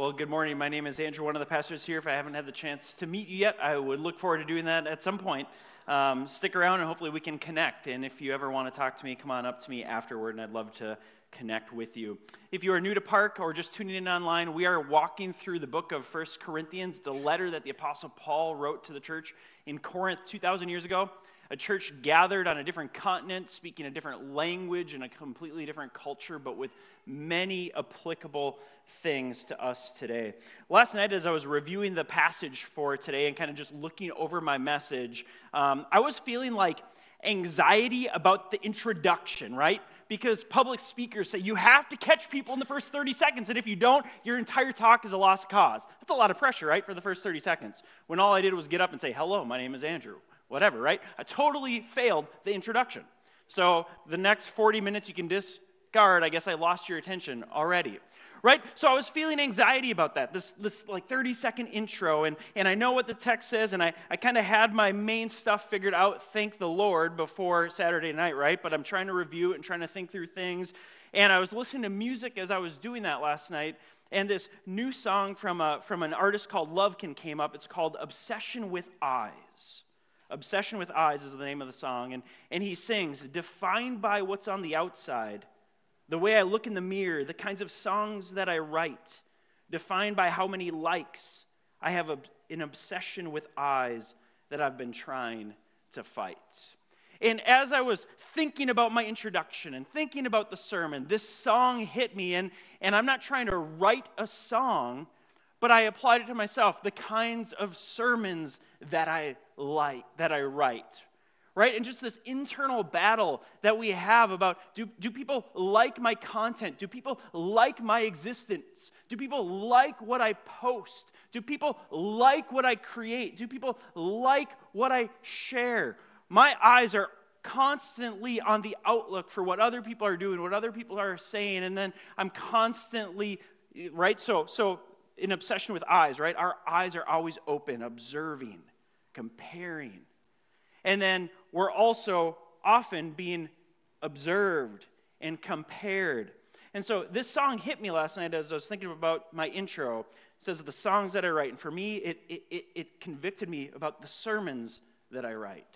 Well, good morning. My name is Andrew, one of the pastors here. If I haven't had the chance to meet you yet, I would look forward to doing that at some point. Um, stick around and hopefully we can connect. And if you ever want to talk to me, come on up to me afterward, and I'd love to connect with you. If you are new to Park or just tuning in online, we are walking through the book of First Corinthians, the letter that the Apostle Paul wrote to the church in Corinth 2,000 years ago a church gathered on a different continent, speaking a different language and a completely different culture, but with many applicable things to us today. Last night, as I was reviewing the passage for today and kind of just looking over my message, um, I was feeling like anxiety about the introduction, right? Because public speakers say you have to catch people in the first 30 seconds, and if you don't, your entire talk is a lost cause. That's a lot of pressure, right, for the first 30 seconds. When all I did was get up and say, Hello, my name is Andrew whatever, right? I totally failed the introduction. So the next 40 minutes you can discard. I guess I lost your attention already. Right? So I was feeling anxiety about that, this, this like 30 second intro, and, and I know what the text says, and I, I kind of had my main stuff figured out, thank the Lord, before Saturday night, right? But I'm trying to review it and trying to think through things. And I was listening to music as I was doing that last night, and this new song from, a, from an artist called Lovekin came up. It's called Obsession with Eyes. Obsession with Eyes is the name of the song. And, and he sings, defined by what's on the outside, the way I look in the mirror, the kinds of songs that I write, defined by how many likes, I have a, an obsession with eyes that I've been trying to fight. And as I was thinking about my introduction and thinking about the sermon, this song hit me. And, and I'm not trying to write a song, but I applied it to myself the kinds of sermons that I like, that I write. Right? And just this internal battle that we have about do, do people like my content? Do people like my existence? Do people like what I post? Do people like what I create? Do people like what I share? My eyes are constantly on the outlook for what other people are doing, what other people are saying, and then I'm constantly right. So, so in obsession with eyes, right? Our eyes are always open, observing, comparing. And then we're also often being observed and compared. And so this song hit me last night as I was thinking about my intro. It says the songs that I write. And for me, it, it, it, it convicted me about the sermons that I write.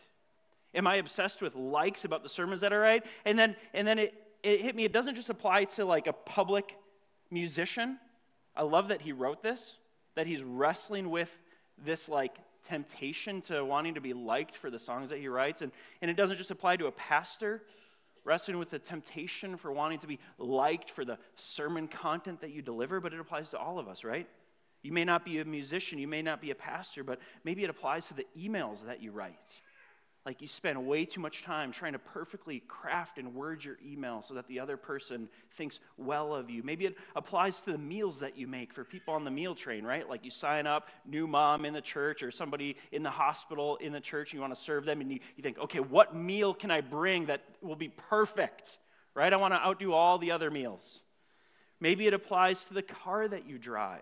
Am I obsessed with likes about the sermons that I write? And then, and then it, it hit me, it doesn't just apply to like a public musician I love that he wrote this, that he's wrestling with this like temptation to wanting to be liked for the songs that he writes. And, and it doesn't just apply to a pastor wrestling with the temptation for wanting to be liked for the sermon content that you deliver, but it applies to all of us, right? You may not be a musician, you may not be a pastor, but maybe it applies to the emails that you write like you spend way too much time trying to perfectly craft and word your email so that the other person thinks well of you. Maybe it applies to the meals that you make for people on the meal train, right? Like you sign up, new mom in the church or somebody in the hospital in the church, and you want to serve them, and you, you think, okay, what meal can I bring that will be perfect, right? I want to outdo all the other meals. Maybe it applies to the car that you drive.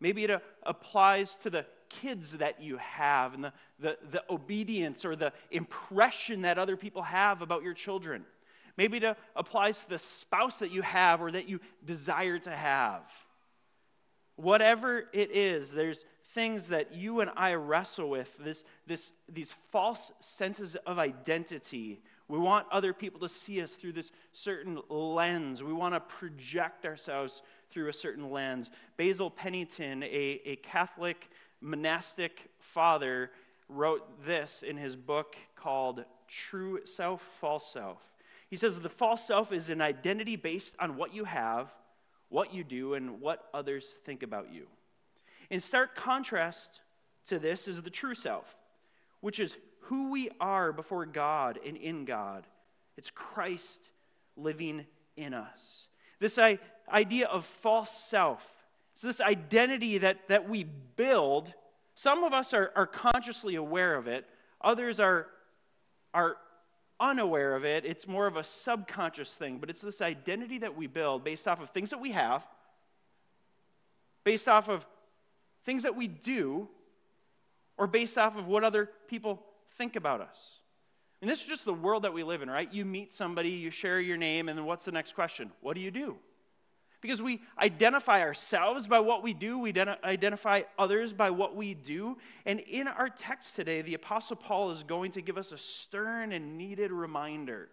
Maybe it uh, applies to the kids that you have and the, the, the obedience or the impression that other people have about your children. Maybe it applies to the spouse that you have or that you desire to have. Whatever it is, there's things that you and I wrestle with, this, this, these false senses of identity. We want other people to see us through this certain lens. We want to project ourselves through a certain lens. Basil Pennington, a, a Catholic monastic father wrote this in his book called True Self, False Self. He says the false self is an identity based on what you have, what you do, and what others think about you. In stark contrast to this is the true self, which is who we are before God and in God. It's Christ living in us. This idea of false self it's this identity that, that we build. Some of us are, are consciously aware of it, others are, are unaware of it. It's more of a subconscious thing, but it's this identity that we build based off of things that we have, based off of things that we do, or based off of what other people think about us. And this is just the world that we live in, right? You meet somebody, you share your name, and then what's the next question? What do you do? Because we identify ourselves by what we do, we identify others by what we do. And in our text today, the Apostle Paul is going to give us a stern and needed reminder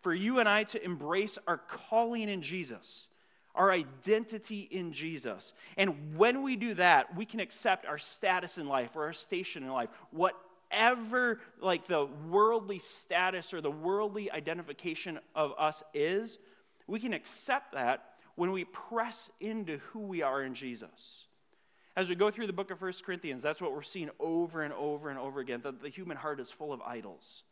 for you and I to embrace our calling in Jesus, our identity in Jesus. And when we do that, we can accept our status in life or our station in life, whatever like the worldly status or the worldly identification of us is, we can accept that when we press into who we are in Jesus. As we go through the book of 1 Corinthians, that's what we're seeing over and over and over again that the human heart is full of idols.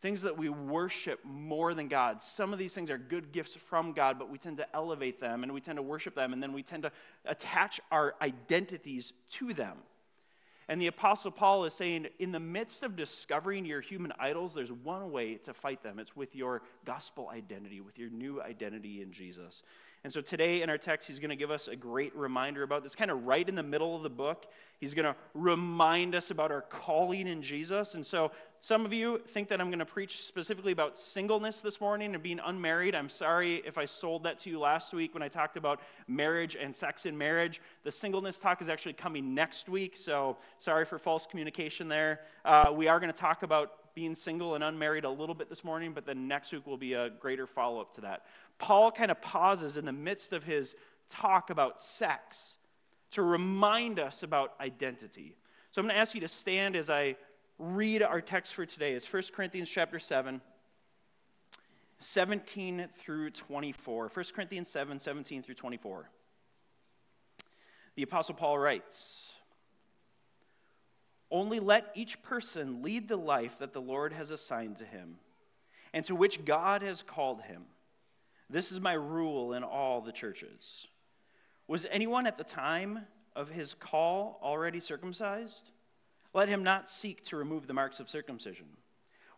Things that we worship more than God. Some of these things are good gifts from God, but we tend to elevate them and we tend to worship them, and then we tend to attach our identities to them. And the Apostle Paul is saying, in the midst of discovering your human idols, there's one way to fight them it's with your gospel identity, with your new identity in Jesus. And so today in our text, he's going to give us a great reminder about this, kind of right in the middle of the book. He's going to remind us about our calling in Jesus. And so some of you think that I'm going to preach specifically about singleness this morning and being unmarried. I'm sorry if I sold that to you last week when I talked about marriage and sex in marriage. The singleness talk is actually coming next week, so sorry for false communication there. Uh, we are going to talk about being single and unmarried a little bit this morning, but then next week will be a greater follow up to that. Paul kind of pauses in the midst of his talk about sex to remind us about identity. So I'm going to ask you to stand as I read our text for today. It's 1 Corinthians chapter 7, 17 through 24. 1 Corinthians 7, 17 through 24. The Apostle Paul writes, Only let each person lead the life that the Lord has assigned to him, and to which God has called him. This is my rule in all the churches. Was anyone at the time of his call already circumcised? Let him not seek to remove the marks of circumcision.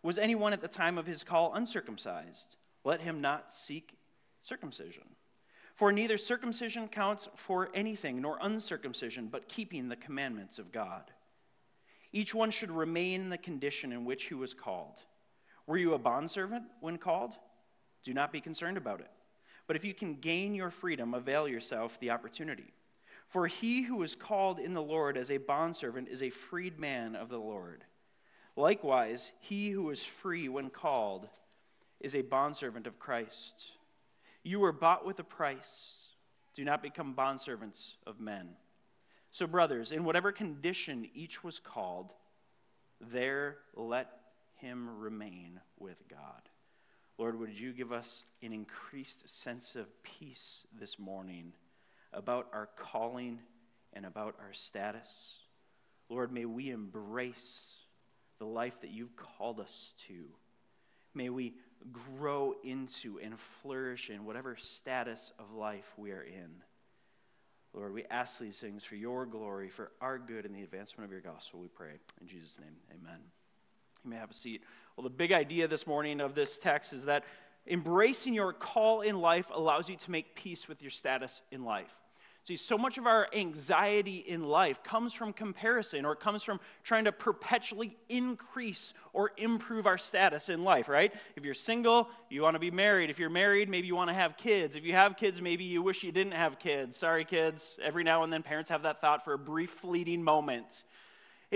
Was anyone at the time of his call uncircumcised? Let him not seek circumcision. For neither circumcision counts for anything, nor uncircumcision, but keeping the commandments of God. Each one should remain in the condition in which he was called. Were you a bondservant when called? Do not be concerned about it. But if you can gain your freedom, avail yourself the opportunity. For he who is called in the Lord as a bondservant is a freed man of the Lord. Likewise, he who is free when called is a bondservant of Christ. You were bought with a price. Do not become bondservants of men. So, brothers, in whatever condition each was called, there let him remain with God. Lord, would you give us an increased sense of peace this morning about our calling and about our status? Lord, may we embrace the life that you've called us to. May we grow into and flourish in whatever status of life we are in. Lord, we ask these things for your glory, for our good, and the advancement of your gospel, we pray. In Jesus' name, amen. You may have a seat. Well, the big idea this morning of this text is that embracing your call in life allows you to make peace with your status in life. See, so much of our anxiety in life comes from comparison or it comes from trying to perpetually increase or improve our status in life, right? If you're single, you want to be married. If you're married, maybe you want to have kids. If you have kids, maybe you wish you didn't have kids. Sorry, kids. Every now and then, parents have that thought for a brief, fleeting moment.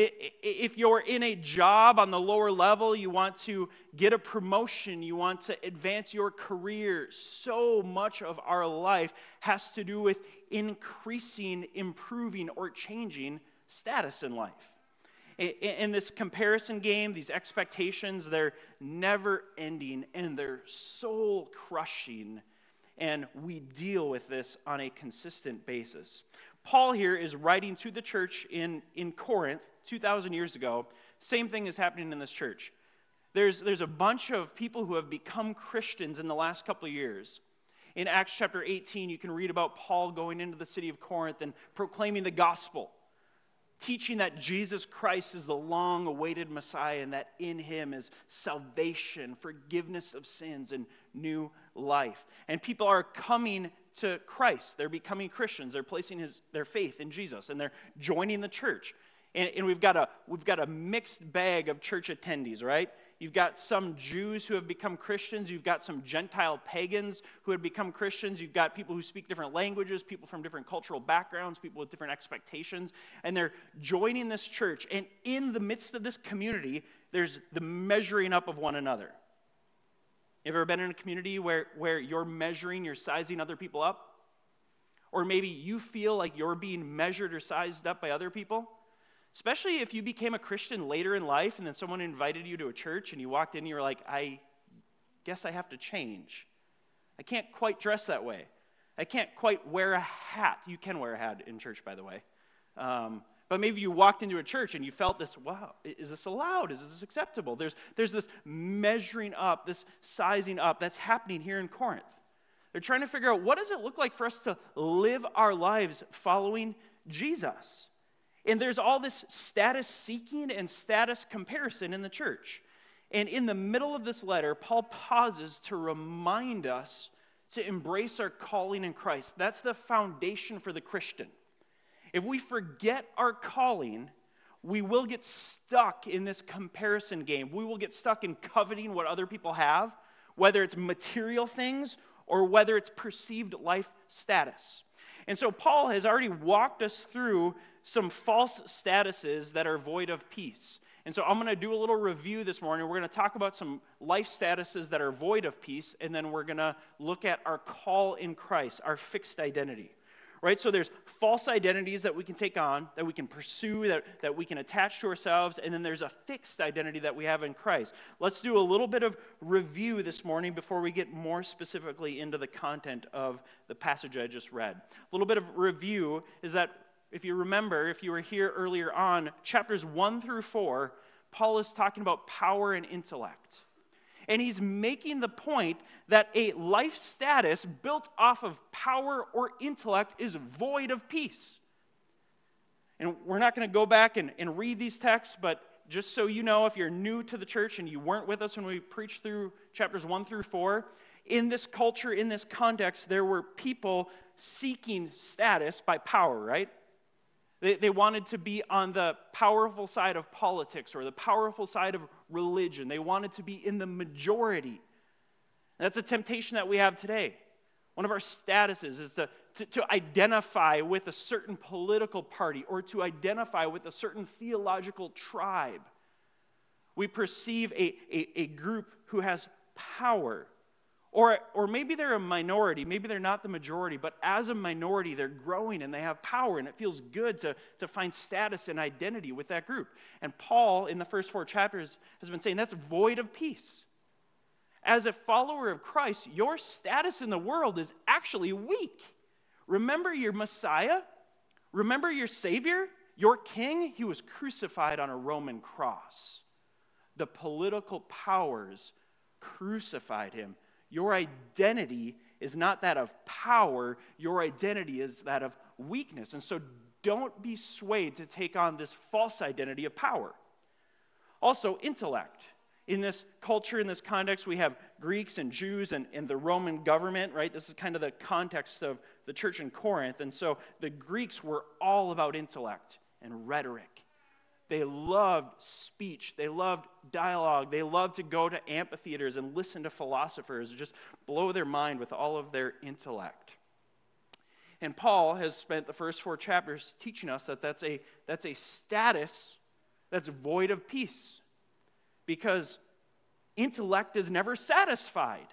If you're in a job on the lower level, you want to get a promotion, you want to advance your career. So much of our life has to do with increasing, improving, or changing status in life. In this comparison game, these expectations, they're never ending and they're soul crushing. And we deal with this on a consistent basis. Paul here is writing to the church in, in Corinth 2,000 years ago. Same thing is happening in this church. There's, there's a bunch of people who have become Christians in the last couple of years. In Acts chapter 18, you can read about Paul going into the city of Corinth and proclaiming the gospel, teaching that Jesus Christ is the long awaited Messiah and that in him is salvation, forgiveness of sins, and new life. And people are coming to Christ. They're becoming Christians. They're placing his, their faith in Jesus and they're joining the church. And, and we've, got a, we've got a mixed bag of church attendees, right? You've got some Jews who have become Christians. You've got some Gentile pagans who have become Christians. You've got people who speak different languages, people from different cultural backgrounds, people with different expectations. And they're joining this church. And in the midst of this community, there's the measuring up of one another. You ever been in a community where, where you're measuring, you're sizing other people up? Or maybe you feel like you're being measured or sized up by other people? Especially if you became a Christian later in life and then someone invited you to a church and you walked in and you were like, I guess I have to change. I can't quite dress that way. I can't quite wear a hat. You can wear a hat in church, by the way. Um, but maybe you walked into a church and you felt this wow, is this allowed? Is this acceptable? There's, there's this measuring up, this sizing up that's happening here in Corinth. They're trying to figure out what does it look like for us to live our lives following Jesus? And there's all this status seeking and status comparison in the church. And in the middle of this letter, Paul pauses to remind us to embrace our calling in Christ. That's the foundation for the Christian. If we forget our calling, we will get stuck in this comparison game. We will get stuck in coveting what other people have, whether it's material things or whether it's perceived life status. And so Paul has already walked us through some false statuses that are void of peace. And so I'm going to do a little review this morning. We're going to talk about some life statuses that are void of peace, and then we're going to look at our call in Christ, our fixed identity right? So there's false identities that we can take on, that we can pursue, that, that we can attach to ourselves, and then there's a fixed identity that we have in Christ. Let's do a little bit of review this morning before we get more specifically into the content of the passage I just read. A little bit of review is that if you remember, if you were here earlier on, chapters 1 through 4, Paul is talking about power and intellect. And he's making the point that a life status built off of power or intellect is void of peace. And we're not going to go back and, and read these texts, but just so you know, if you're new to the church and you weren't with us when we preached through chapters 1 through 4, in this culture, in this context, there were people seeking status by power, right? They, they wanted to be on the powerful side of politics or the powerful side of religion. They wanted to be in the majority. And that's a temptation that we have today. One of our statuses is to, to, to, identify with a certain political party or to identify with a certain theological tribe. We perceive a, a, a group who has power or, or maybe they're a minority, maybe they're not the majority, but as a minority, they're growing and they have power, and it feels good to, to find status and identity with that group. And Paul, in the first four chapters, has been saying that's void of peace. As a follower of Christ, your status in the world is actually weak. Remember your Messiah? Remember your Savior? Your King? He was crucified on a Roman cross. The political powers crucified him your identity is not that of power, your identity is that of weakness. And so don't be swayed to take on this false identity of power. Also, intellect. In this culture, in this context, we have Greeks and Jews and, and the Roman government, right? This is kind of the context of the church in Corinth. And so the Greeks were all about intellect and rhetoric they loved speech. They loved dialogue. They loved to go to amphitheaters and listen to philosophers, just blow their mind with all of their intellect. And Paul has spent the first four chapters teaching us that that's a, that's a status that's void of peace because intellect is never satisfied.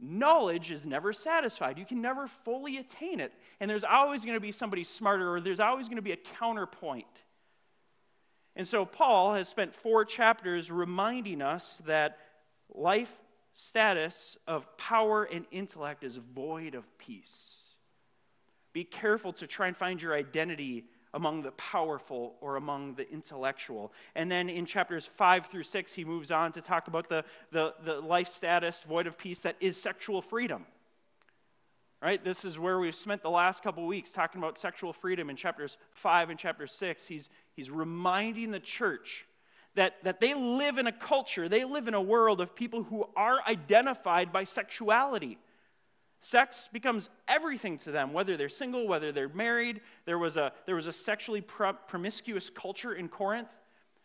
Knowledge is never satisfied. You can never fully attain it. And there's always going to be somebody smarter, or there's always going to be a counterpoint. And so Paul has spent four chapters reminding us that life status of power and intellect is void of peace. Be careful to try and find your identity among the powerful or among the intellectual. And then in chapters 5 through 6, he moves on to talk about the, the, the life status void of peace that is sexual freedom. Right? This is where we've spent the last couple weeks talking about sexual freedom in chapters 5 and chapter 6. He's, he's reminding the church that, that they live in a culture, they live in a world of people who are identified by sexuality. Sex becomes everything to them, whether they're single, whether they're married. There was a, there was a sexually promiscuous culture in Corinth.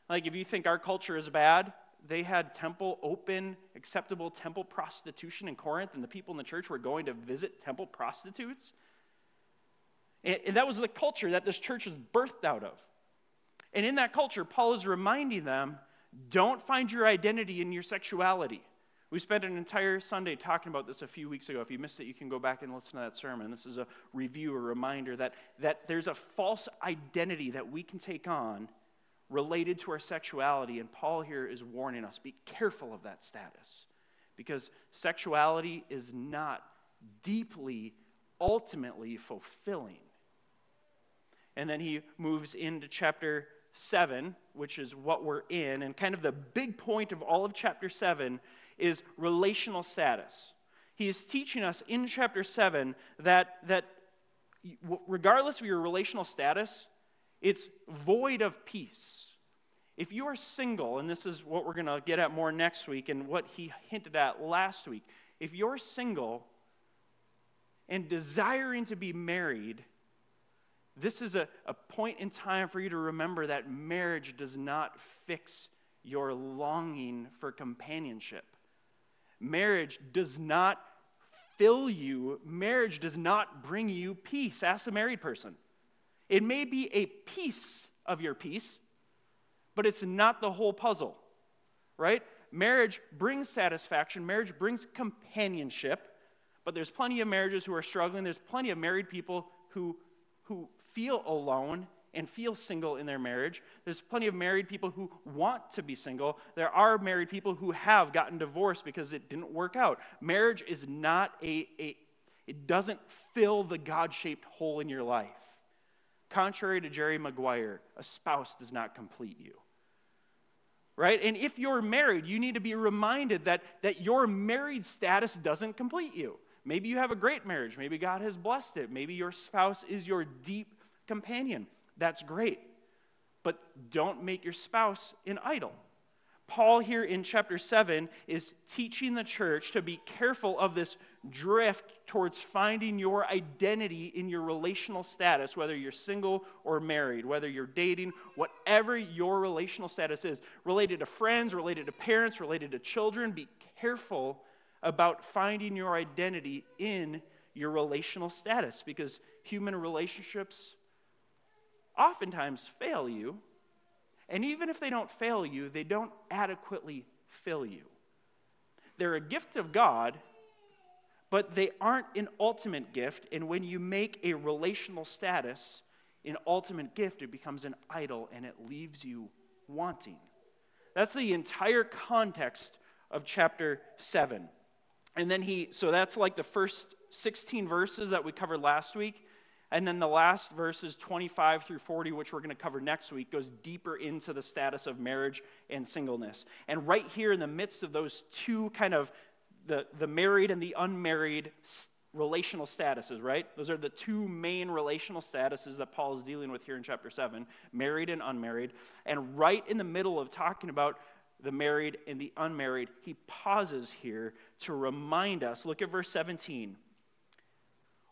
Like, if you think our culture is bad, they had temple open, acceptable temple prostitution in Corinth, and the people in the church were going to visit temple prostitutes. And, and that was the culture that this church was birthed out of. And in that culture, Paul is reminding them don't find your identity in your sexuality. We spent an entire Sunday talking about this a few weeks ago. If you missed it, you can go back and listen to that sermon. This is a review, a reminder that, that there's a false identity that we can take on related to our sexuality. And Paul here is warning us be careful of that status because sexuality is not deeply, ultimately fulfilling. And then he moves into chapter 7, which is what we're in. And kind of the big point of all of chapter 7 is relational status. He is teaching us in chapter 7 that, that regardless of your relational status, it's void of peace. If you are single, and this is what we're going to get at more next week and what he hinted at last week, if you're single and desiring to be married, this is a, a point in time for you to remember that marriage does not fix your longing for companionship. Marriage does not fill you, marriage does not bring you peace. Ask a married person. It may be a piece of your peace, but it's not the whole puzzle, right? Marriage brings satisfaction, marriage brings companionship, but there's plenty of marriages who are struggling. There's plenty of married people who, who feel alone and feel single in their marriage. There's plenty of married people who want to be single. There are married people who have gotten divorced because it didn't work out. Marriage is not a, a it doesn't fill the God shaped hole in your life. Contrary to Jerry Maguire, a spouse does not complete you. Right? And if you're married, you need to be reminded that, that your married status doesn't complete you. Maybe you have a great marriage. Maybe God has blessed it. Maybe your spouse is your deep companion. That's great. But don't make your spouse an idol. Paul, here in chapter 7, is teaching the church to be careful of this drift towards finding your identity in your relational status, whether you're single or married, whether you're dating, whatever your relational status is, related to friends, related to parents, related to children. Be careful about finding your identity in your relational status because human relationships oftentimes fail you. And even if they don't fail you, they don't adequately fill you. They're a gift of God, but they aren't an ultimate gift. And when you make a relational status an ultimate gift, it becomes an idol and it leaves you wanting. That's the entire context of chapter 7. And then he, so that's like the first 16 verses that we covered last week. And then the last verses 25 through 40, which we're going to cover next week, goes deeper into the status of marriage and singleness. And right here in the midst of those two kind of the, the married and the unmarried relational statuses, right? Those are the two main relational statuses that Paul is dealing with here in chapter 7 married and unmarried. And right in the middle of talking about the married and the unmarried, he pauses here to remind us. Look at verse 17.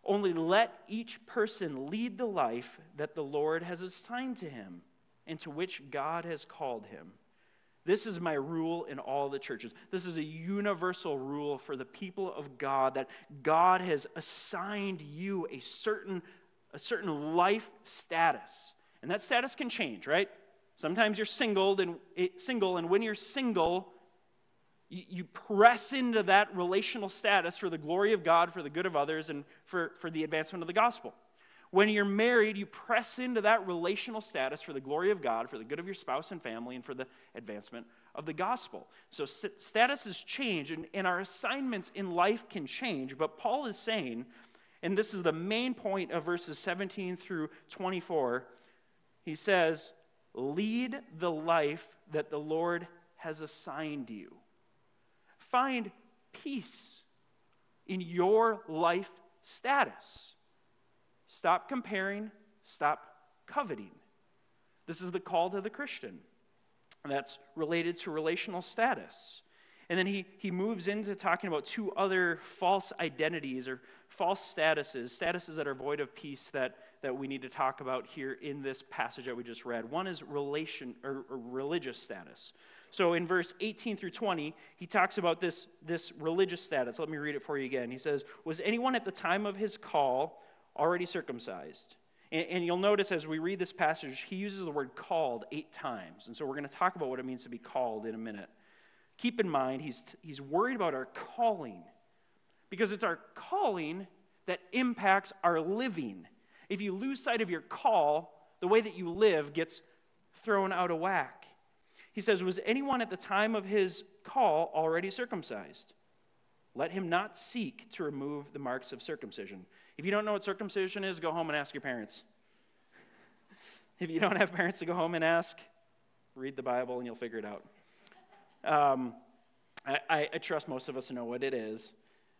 Only let each person lead the life that the Lord has assigned to him and to which God has called him. This is my rule in all the churches. This is a universal rule for the people of God that God has assigned you a certain, a certain life status. And that status can change, right? Sometimes you're singled and, single, and when you're single, you, press into that relational status for the glory of God, for the good of others, and for, for the advancement of the gospel. When you're married, you press into that relational status for the glory of God, for the good of your spouse and family, and for the advancement of the gospel. So statuses change, and, and our assignments in life can change. But Paul is saying, and this is the main point of verses 17 through 24, he says, Lead the life that the Lord has assigned you. Find peace in your life status. Stop comparing, stop coveting. This is the call to the Christian. And That's related to relational status. And then he, he moves into talking about two other false identities or false statuses, statuses that are void of peace that, that we need to talk about here in this passage that we just read. One is relation or, or religious status. So in verse 18 through 20, he talks about this, this religious status. Let me read it for you again. He says, Was anyone at the time of his call already circumcised? And, and you'll notice as we read this passage, he uses the word called eight times. And so we're going to talk about what it means to be called in a minute. Keep in mind, he's, he's worried about our calling because it's our calling that impacts our living. If you lose sight of your call, the way that you live gets thrown out of whack. He says, Was anyone at the time of his call already circumcised? Let him not seek to remove the marks of circumcision. If you don't know what circumcision is, go home and ask your parents. If you don't have parents to go home and ask, read the Bible and you'll figure it out. Um, I, I, trust most of us know what it is.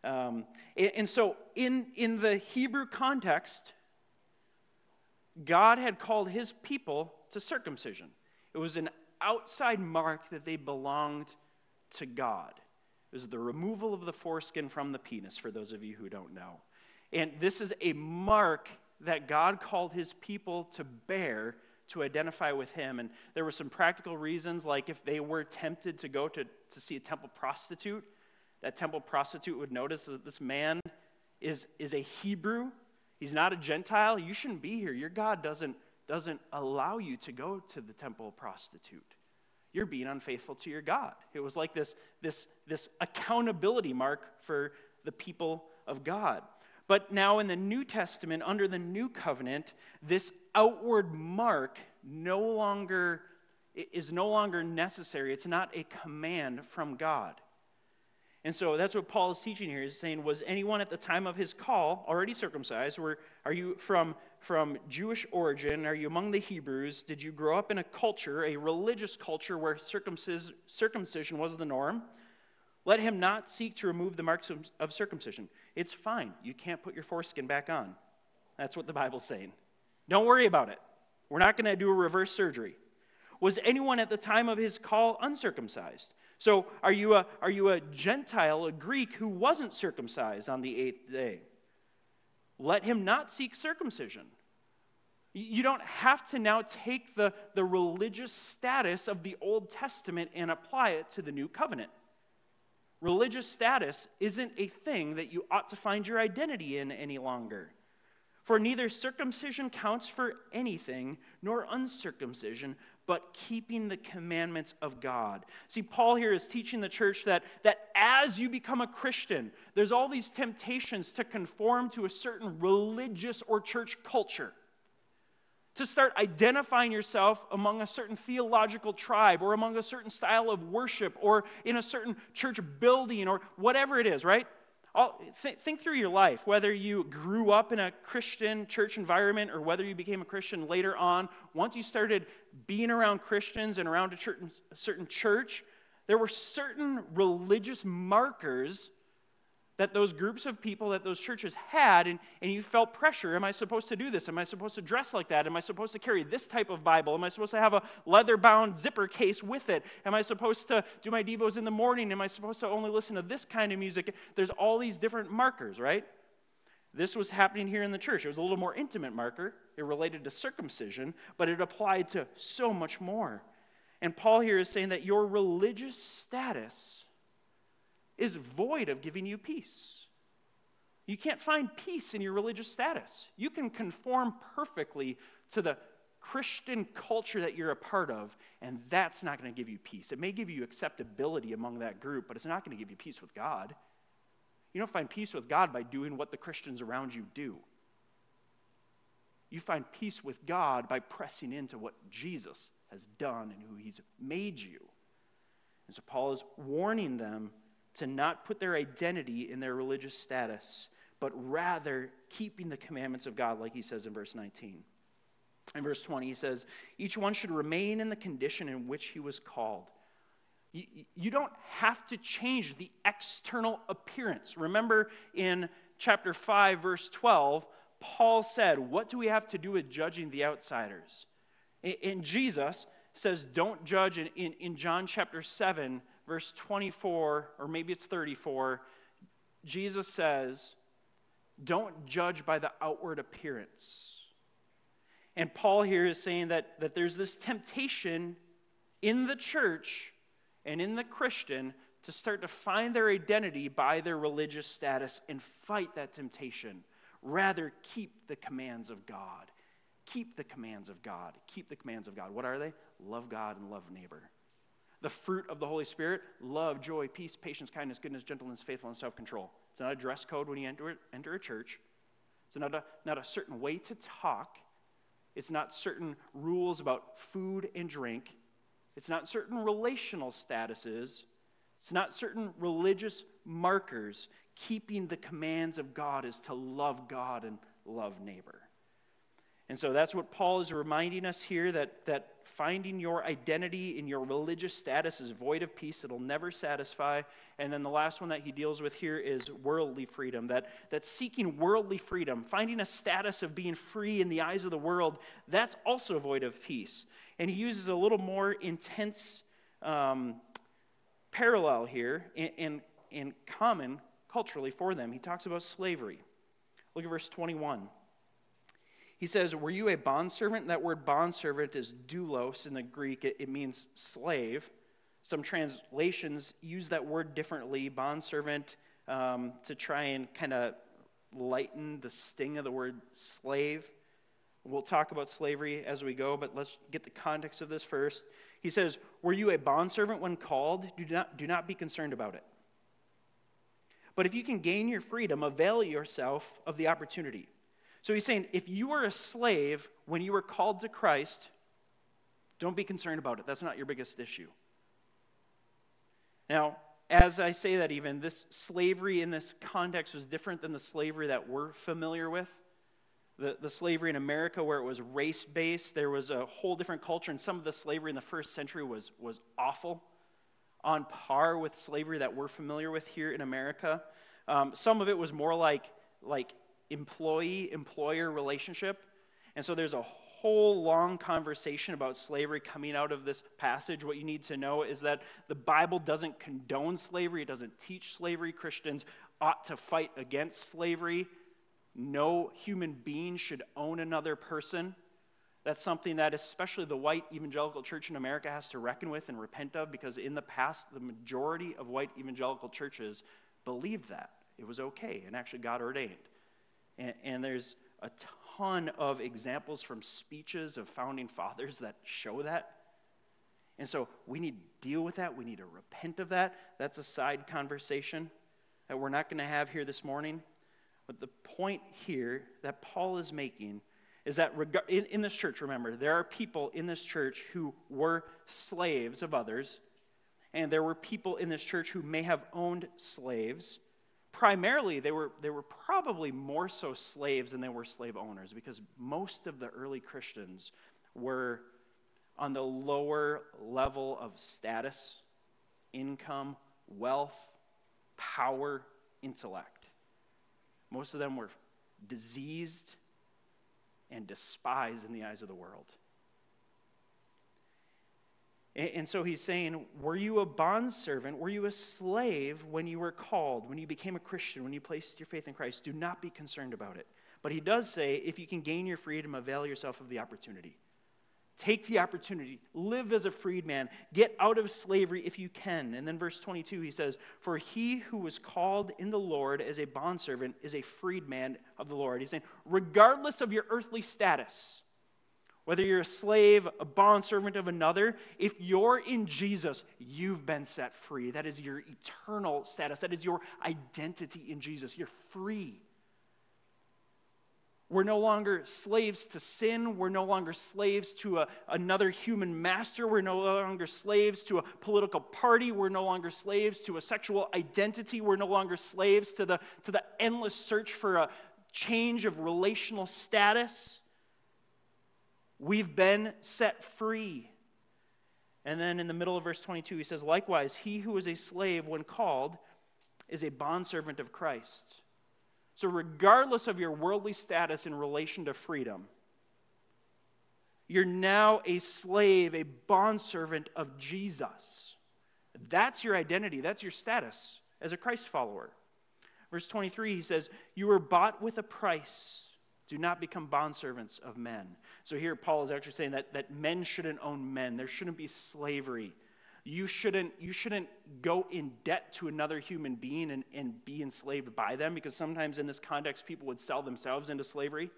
Um, and, and so, in, in the Hebrew context, God had called his people to circumcision. It was an outside mark that they belonged to God. It was the removal of the foreskin from the penis, for those of you who don't know. And this is a mark that God called his people to bear to identify with him. And there were some practical reasons, like if they were tempted to go to, to see a temple prostitute, that temple prostitute would notice that this man is, is a Hebrew He's not a Gentile. You shouldn't be here. Your God doesn't, doesn't allow you to go to the temple prostitute. You're being unfaithful to your God. It was like this, this, this accountability mark for the people of God. But now in the New Testament, under the new covenant, this outward mark no longer is no longer necessary. It's not a command from God. And so that's what Paul is teaching here. He's saying, was anyone at the time of his call already circumcised? Or are you from, from Jewish origin? Are you among the Hebrews? Did you grow up in a culture, a religious culture, where circumcis- circumcision was the norm? Let him not seek to remove the marks of, circumcision. It's fine. You can't put your foreskin back on. That's what the Bible's saying. Don't worry about it. We're not going to do a reverse surgery. Was anyone at the time of his call uncircumcised? So, are you, a, are you a Gentile, a Greek who wasn't circumcised on the eighth day? Let him not seek circumcision. You don't have to now take the, the religious status of the Old Testament and apply it to the New Covenant. Religious status isn't a thing that you ought to find your identity in any longer. For neither circumcision counts for anything, nor uncircumcision, but keeping the commandments of God. See, Paul here is teaching the church that, that as you become a Christian, there's all these temptations to conform to a certain religious or church culture. To start identifying yourself among a certain theological tribe or among a certain style of worship or in a certain church building or whatever it is, right? Th- think through your life, whether you grew up in a Christian church environment or whether you became a Christian later on. Once you started being around Christians and around a, a certain church, there were certain religious markers that those groups of people that those churches had, and, and you felt pressure. Am I supposed to do this? Am I supposed to dress like that? Am I supposed to carry this type of Bible? Am I supposed to have a leather bound zipper case with it? Am I supposed to do my Devos in the morning? Am I supposed to only listen to this kind of music? There's all these different markers, right? This was happening here in the church. It was a little more intimate marker. It related to circumcision, but it applied to so much more. And Paul here is saying that your religious status is void of giving you peace. You can't find peace in your religious status. You can conform perfectly to the Christian culture that you're a part of, and that's not going to give you peace. It may give you acceptability among that group, but it's not going to give you peace with God. You don't find peace with God by doing what the Christians around you do. You find peace with God by pressing into what Jesus has done and who he's made you. And so Paul is warning them to not put their identity in their religious status, but rather keeping the commandments of God, like he says in verse 19. In verse 20, he says, Each one should remain in the condition in which he was called. You, you don't have to change the external appearance. Remember in chapter 5, verse 12, Paul said, What do we have to do with judging the outsiders? And Jesus says, Don't judge. In, in, in John chapter 7, verse 24, or maybe it's 34, Jesus says, Don't judge by the outward appearance. And Paul here is saying that, that there's this temptation in the church and in the Christian to start to find their identity by their religious status and fight that temptation. Rather, keep the commands of God. Keep the commands of God. Keep the commands of God. What are they? Love God and love neighbor. The fruit of the Holy Spirit love, joy, peace, patience, kindness, goodness, gentleness, faithfulness, self control. It's not a dress code when you enter, enter a church, it's not a, not a certain way to talk, it's not certain rules about food and drink, it's not certain relational statuses, it's not certain religious markers. Keeping the commands of God is to love God and love neighbor. And so that's what Paul is reminding us here that, that finding your identity in your religious status is void of peace, it'll never satisfy. And then the last one that he deals with here is worldly freedom. That, that seeking worldly freedom, finding a status of being free in the eyes of the world, that's also void of peace. And he uses a little more intense um, parallel here in, in, common culturally for them. He talks about slavery. Look at verse 21. He says, Were you a bondservant? That word bondservant is doulos in the Greek, it, it means slave. Some translations use that word differently, bondservant, um, to try and kind of lighten the sting of the word slave. We'll talk about slavery as we go, but let's get the context of this first. He says, Were you a bondservant when called? Do not, do not be concerned about it. But if you can gain your freedom, avail yourself of the opportunity. So he's saying, if you were a slave when you were called to Christ, don't be concerned about it. That's not your biggest issue. Now, as I say that, even this slavery in this context was different than the slavery that we're familiar with. The, the slavery in America, where it was race based, there was a whole different culture, and some of the slavery in the first century was, was awful, on par with slavery that we're familiar with here in America. Um, some of it was more like, like employee employer relationship. And so there's a whole long conversation about slavery coming out of this passage. What you need to know is that the Bible doesn't condone slavery, it doesn't teach slavery. Christians ought to fight against slavery. No human being should own another person. That's something that, especially the white evangelical church in America, has to reckon with and repent of because in the past, the majority of white evangelical churches believed that. It was okay and actually God ordained. And, and there's a ton of examples from speeches of founding fathers that show that. And so we need to deal with that. We need to repent of that. That's a side conversation that we're not going to have here this morning. But the point here that Paul is making is that in, in this church, remember, there are people in this church who were slaves of others, and there were people in this church who may have owned slaves primarily they were, they were probably more so slaves than they were slave owners because most of the early Christians were on the lower level of status, income, wealth, power, intellect. Most of them were diseased and despised in the eyes of the world. And so he's saying, Were you a bondservant? Were you a slave when you were called, when you became a Christian, when you placed your faith in Christ? Do not be concerned about it. But he does say, If you can gain your freedom, avail yourself of the opportunity. Take the opportunity. Live as a freedman. Get out of slavery if you can. And then verse 22, he says, For he who was called in the Lord as a bondservant is a freedman of the Lord. He's saying, regardless of your earthly status, whether you're a slave, a bondservant of another, if you're in Jesus, you've been set free. That is your eternal status. That is your identity in Jesus. You're free. We're no longer slaves to sin. We're no longer slaves to a, another human master. We're no longer slaves to a political party. We're no longer slaves to a sexual identity. We're no longer slaves to the, to the endless search for a change of relational status. We've been set free. And then in the middle of verse 22, he says, Likewise, he who is a slave when called is a bondservant of Christ. So, regardless of your worldly status in relation to freedom, you're now a slave, a bondservant of Jesus. That's your identity, that's your status as a Christ follower. Verse 23, he says, You were bought with a price. Do not become bondservants of men. So here Paul is actually saying that, that men shouldn't own men. There shouldn't be slavery. you shouldn't, you shouldn't go in debt to another human being and, and be enslaved by them because sometimes in this context, people would sell themselves into slavery.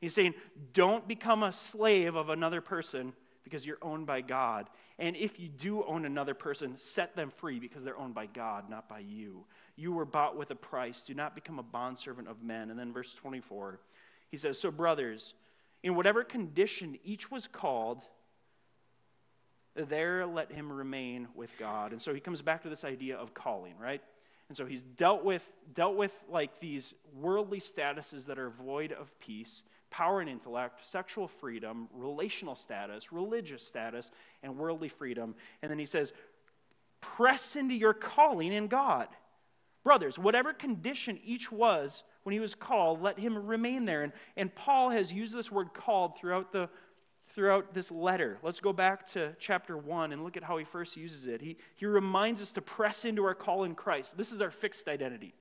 He's saying, don't become a slave of another person because you're owned by God. And if you do own another person, set them free because they're owned by God, not by you. You were bought with a price. Do not become a bondservant of men. And then verse 24, he says, So, brothers, in whatever condition each was called, there let him remain with God. And so he comes back to this idea of calling, right? And so he's dealt with dealt with like these worldly statuses that are void of peace, power and intellect, sexual freedom, relational status, religious status, and worldly freedom. And then he says, press into your calling in God. Brothers, whatever condition each was when he was called, let him remain there. And, and Paul has used this word called throughout the, throughout this letter. Let's go back to chapter 1 and look at how he first uses it. He, he reminds us to press into our call in Christ. This is our fixed identity.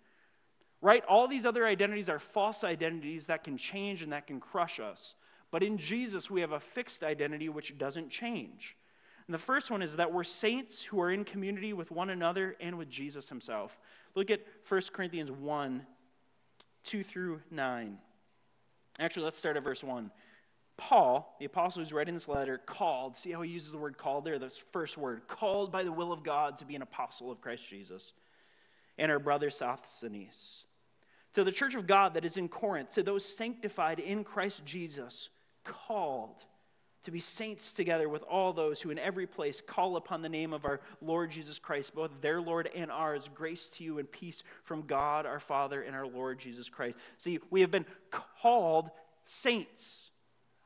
Right? All these other identities are false identities that can change and that can crush us. But in Jesus, we have a fixed identity which doesn't change. And the first one is that we're saints who are in community with one another and with Jesus himself. Look at 1 Corinthians 1 2 through 9. Actually, let's start at verse 1. Paul, the apostle who's writing this letter, called, see how he uses the word called there, this first word, called by the will of God to be an apostle of Christ Jesus, and our brother Sosthenes. To the church of God that is in Corinth, to those sanctified in Christ Jesus, called to be saints together with all those who in every place call upon the name of our Lord Jesus Christ, both their Lord and ours. Grace to you and peace from God our Father and our Lord Jesus Christ. See, we have been called saints.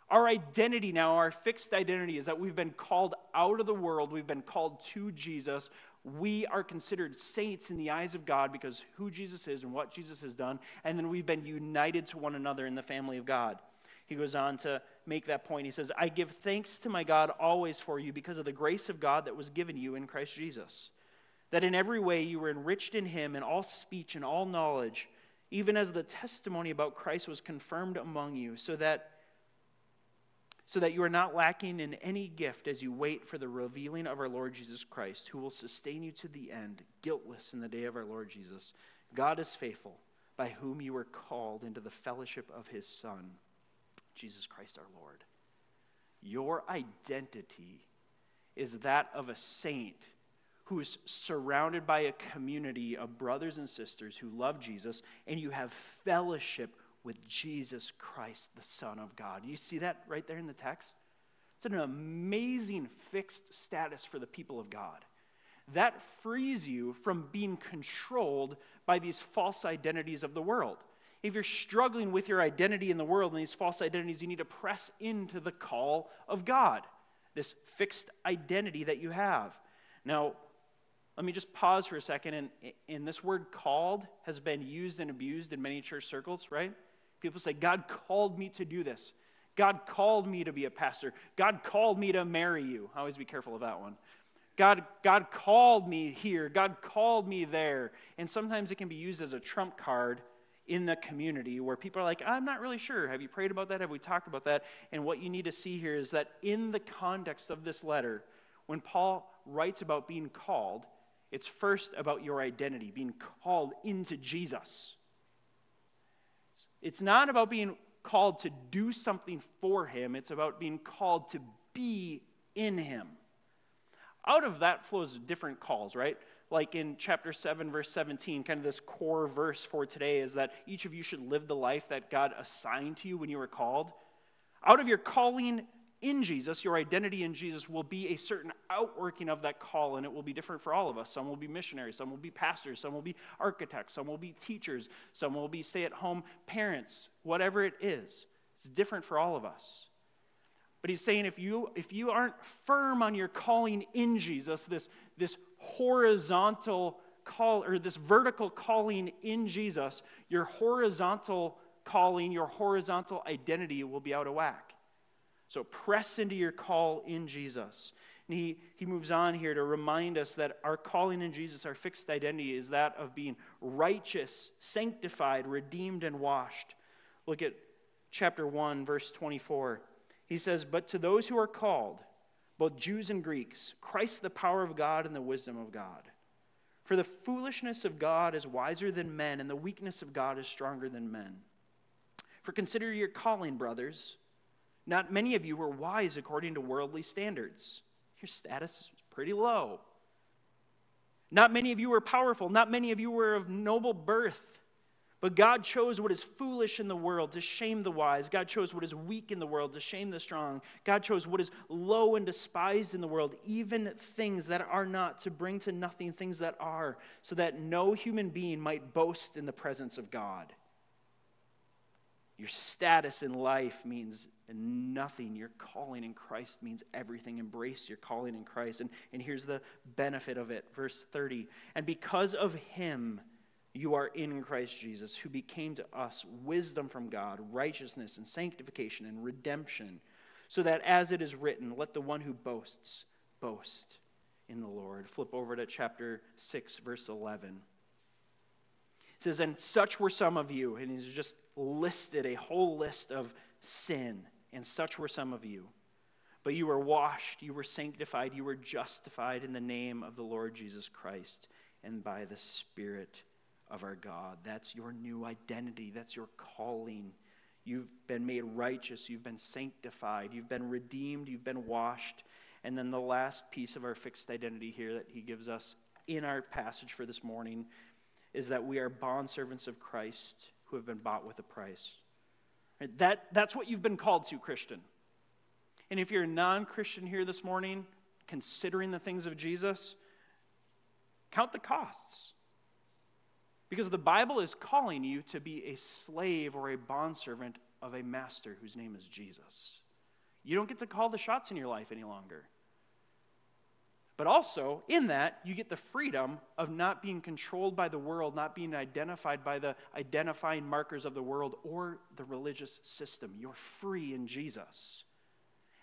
Our identity now, our fixed identity, is that we've been called out of the world, we've been called to Jesus. We are considered saints in the eyes of God because who Jesus is and what Jesus has done, and then we've been united to one another in the family of God. He goes on to make that point. He says, I give thanks to my God always for you because of the grace of God that was given you in Christ Jesus. That in every way you were enriched in him in all speech and all knowledge, even as the testimony about Christ was confirmed among you, so that so that you are not lacking in any gift as you wait for the revealing of our Lord Jesus Christ, who will sustain you to the end, guiltless in the day of our Lord Jesus. God is faithful, by whom you were called into the fellowship of his Son, Jesus Christ our Lord. Your identity is that of a saint who is surrounded by a community of brothers and sisters who love Jesus, and you have fellowship with Jesus Christ, the Son of God. You see that right there in the text? It's an amazing fixed status for the people of God. That frees you from being controlled by these false identities of the world. If you're struggling with your identity in the world and these false identities, you need to press into the call of God, this fixed identity that you have. Now, let me just pause for a second. And, and this word called has been used and abused in many church circles, right? People say, God called me to do this. God called me to be a pastor. God called me to marry you. Always be careful of that one. God, God called me here. God called me there. And sometimes it can be used as a trump card in the community where people are like, I'm not really sure. Have you prayed about that? Have we talked about that? And what you need to see here is that in the context of this letter, when Paul writes about being called, it's first about your identity, being called into Jesus. It's not about being called to do something for him, it's about being called to be in him. Out of that flows different calls, right? Like in chapter 7, verse 17, kind of this core verse for today is that each of you should live the life that God assigned to you when you were called. Out of your calling in Jesus, your identity in Jesus will be a certain outworking of that call, and it will be different for all of us. Some will be missionaries, some will be pastors, some will be architects, some will be teachers, some will be stay at home parents, whatever it is. It's different for all of us. But he's saying if you, if you aren't firm on your calling in Jesus, this, this horizontal call, or this vertical calling in Jesus, your horizontal calling, your horizontal identity will be out of whack. So press into your call in Jesus. And he, he moves on here to remind us that our calling in Jesus, our fixed identity, is that of being righteous, sanctified, redeemed, and washed. Look at chapter 1, verse 24. He says, But to those who are called, both Jews and Greeks, Christ the power of God and the wisdom of God. For the foolishness of God is wiser than men, and the weakness of God is stronger than men. For consider your calling, brothers. Not many of you were wise according to worldly standards. Your status is pretty low. Not many of you were powerful. Not many of you were of noble birth. But God chose what is foolish in the world to shame the wise. God chose what is weak in the world to shame the strong. God chose what is low and despised in the world, even things that are not, to bring to nothing things that are, so that no human being might boast in the presence of God. Your status in life means nothing. Your calling in Christ means everything. Embrace your calling in Christ. And, and here's the benefit of it. Verse 30. And because of him, you are in Christ Jesus, who became to us wisdom from God, righteousness and sanctification and redemption, so that as it is written, let the one who boasts boast in the Lord. Flip over to chapter 6, verse 11. It says, And such were some of you. And he's just listed a whole list of sin. And such were some of you. But you were washed, you were sanctified, you were justified in the name of the Lord Jesus Christ and by the Spirit of our God. That's your new identity, that's your calling. You've been made righteous, you've been sanctified, you've been redeemed, you've been washed. And then the last piece of our fixed identity here that he gives us in our passage for this morning is that we are bondservants of Christ who have been bought with a price. That, that's what you've been called to, Christian. And if you're a non Christian here this morning, considering the things of Jesus, count the costs. Because the Bible is calling you to be a slave or a bondservant of a master whose name is Jesus. You don't get to call the shots in your life any longer. But also, in that, you get the freedom of not being controlled by the world, not being identified by the identifying markers of the world or the religious system. You're free in Jesus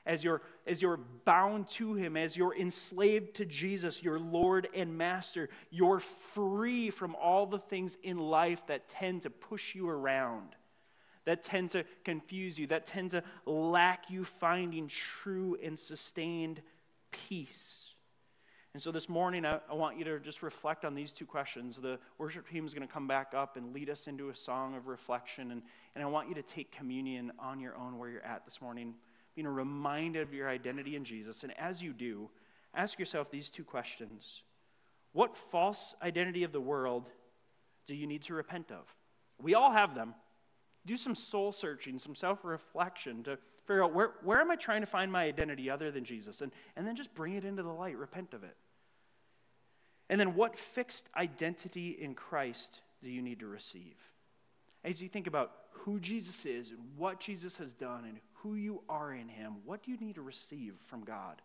as you're, as you're bound to Him, as you're enslaved to Jesus, your Lord and Master, you're free from all the things in life that tend to push you around, that tend to confuse you, that tend to lack you finding true and sustained peace. And so this morning, I, I, want you to just reflect on these two questions. The worship team is going to come back up and lead us into a song of reflection. And, and I want you to take communion on your own where you're at this morning being reminded of your identity in Jesus. And as you do, ask yourself these two questions What false identity of the world do you need to repent of? We all have them. Do some soul searching, some self reflection to figure out where, where am I trying to find my identity other than Jesus? And, and then just bring it into the light, repent of it. And then what fixed identity in Christ do you need to receive? As you think about who Jesus is and what Jesus has done and who you are in Him, what do you need to receive from God?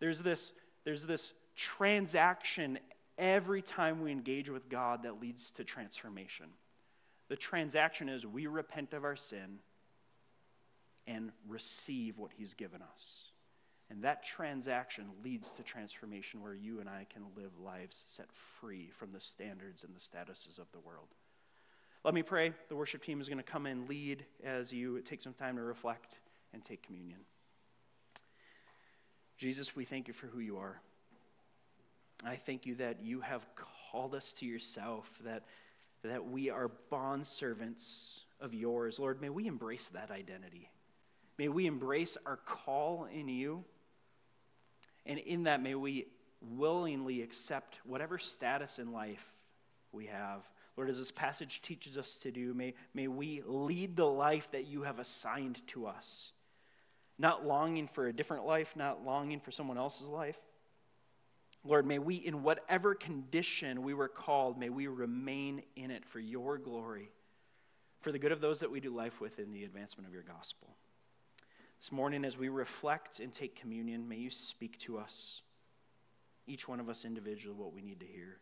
There's this, there's this transaction every time we engage with God that leads to transformation. The transaction is we repent of our sin and receive what He's given us. And that transaction leads to transformation where you and I can live lives set free from the standards and the statuses of the world. Let me pray. The worship team is going to come and lead as you take some time to reflect and take communion. Jesus, we thank you for who you are. I thank you that you have called us to yourself, that, that we are bond servants of yours. Lord, may we embrace that identity. May we embrace our call in you. And in that, may we willingly accept whatever status in life we have Lord, as this passage teaches us to do, may, may we lead the life that you have assigned to us. Not longing for a different life, not longing for someone else's life. Lord, may we, in whatever condition we were called, may we remain in it for your glory, for the good of those that we do life with in the advancement of your gospel. This morning, as we reflect and take communion, may you speak to us, each one of us individually, what we need to hear.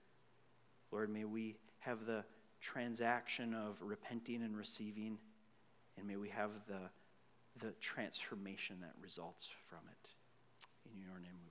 Lord, may we have the transaction of repenting and receiving, and may we have the, the transformation that results from it. In your name.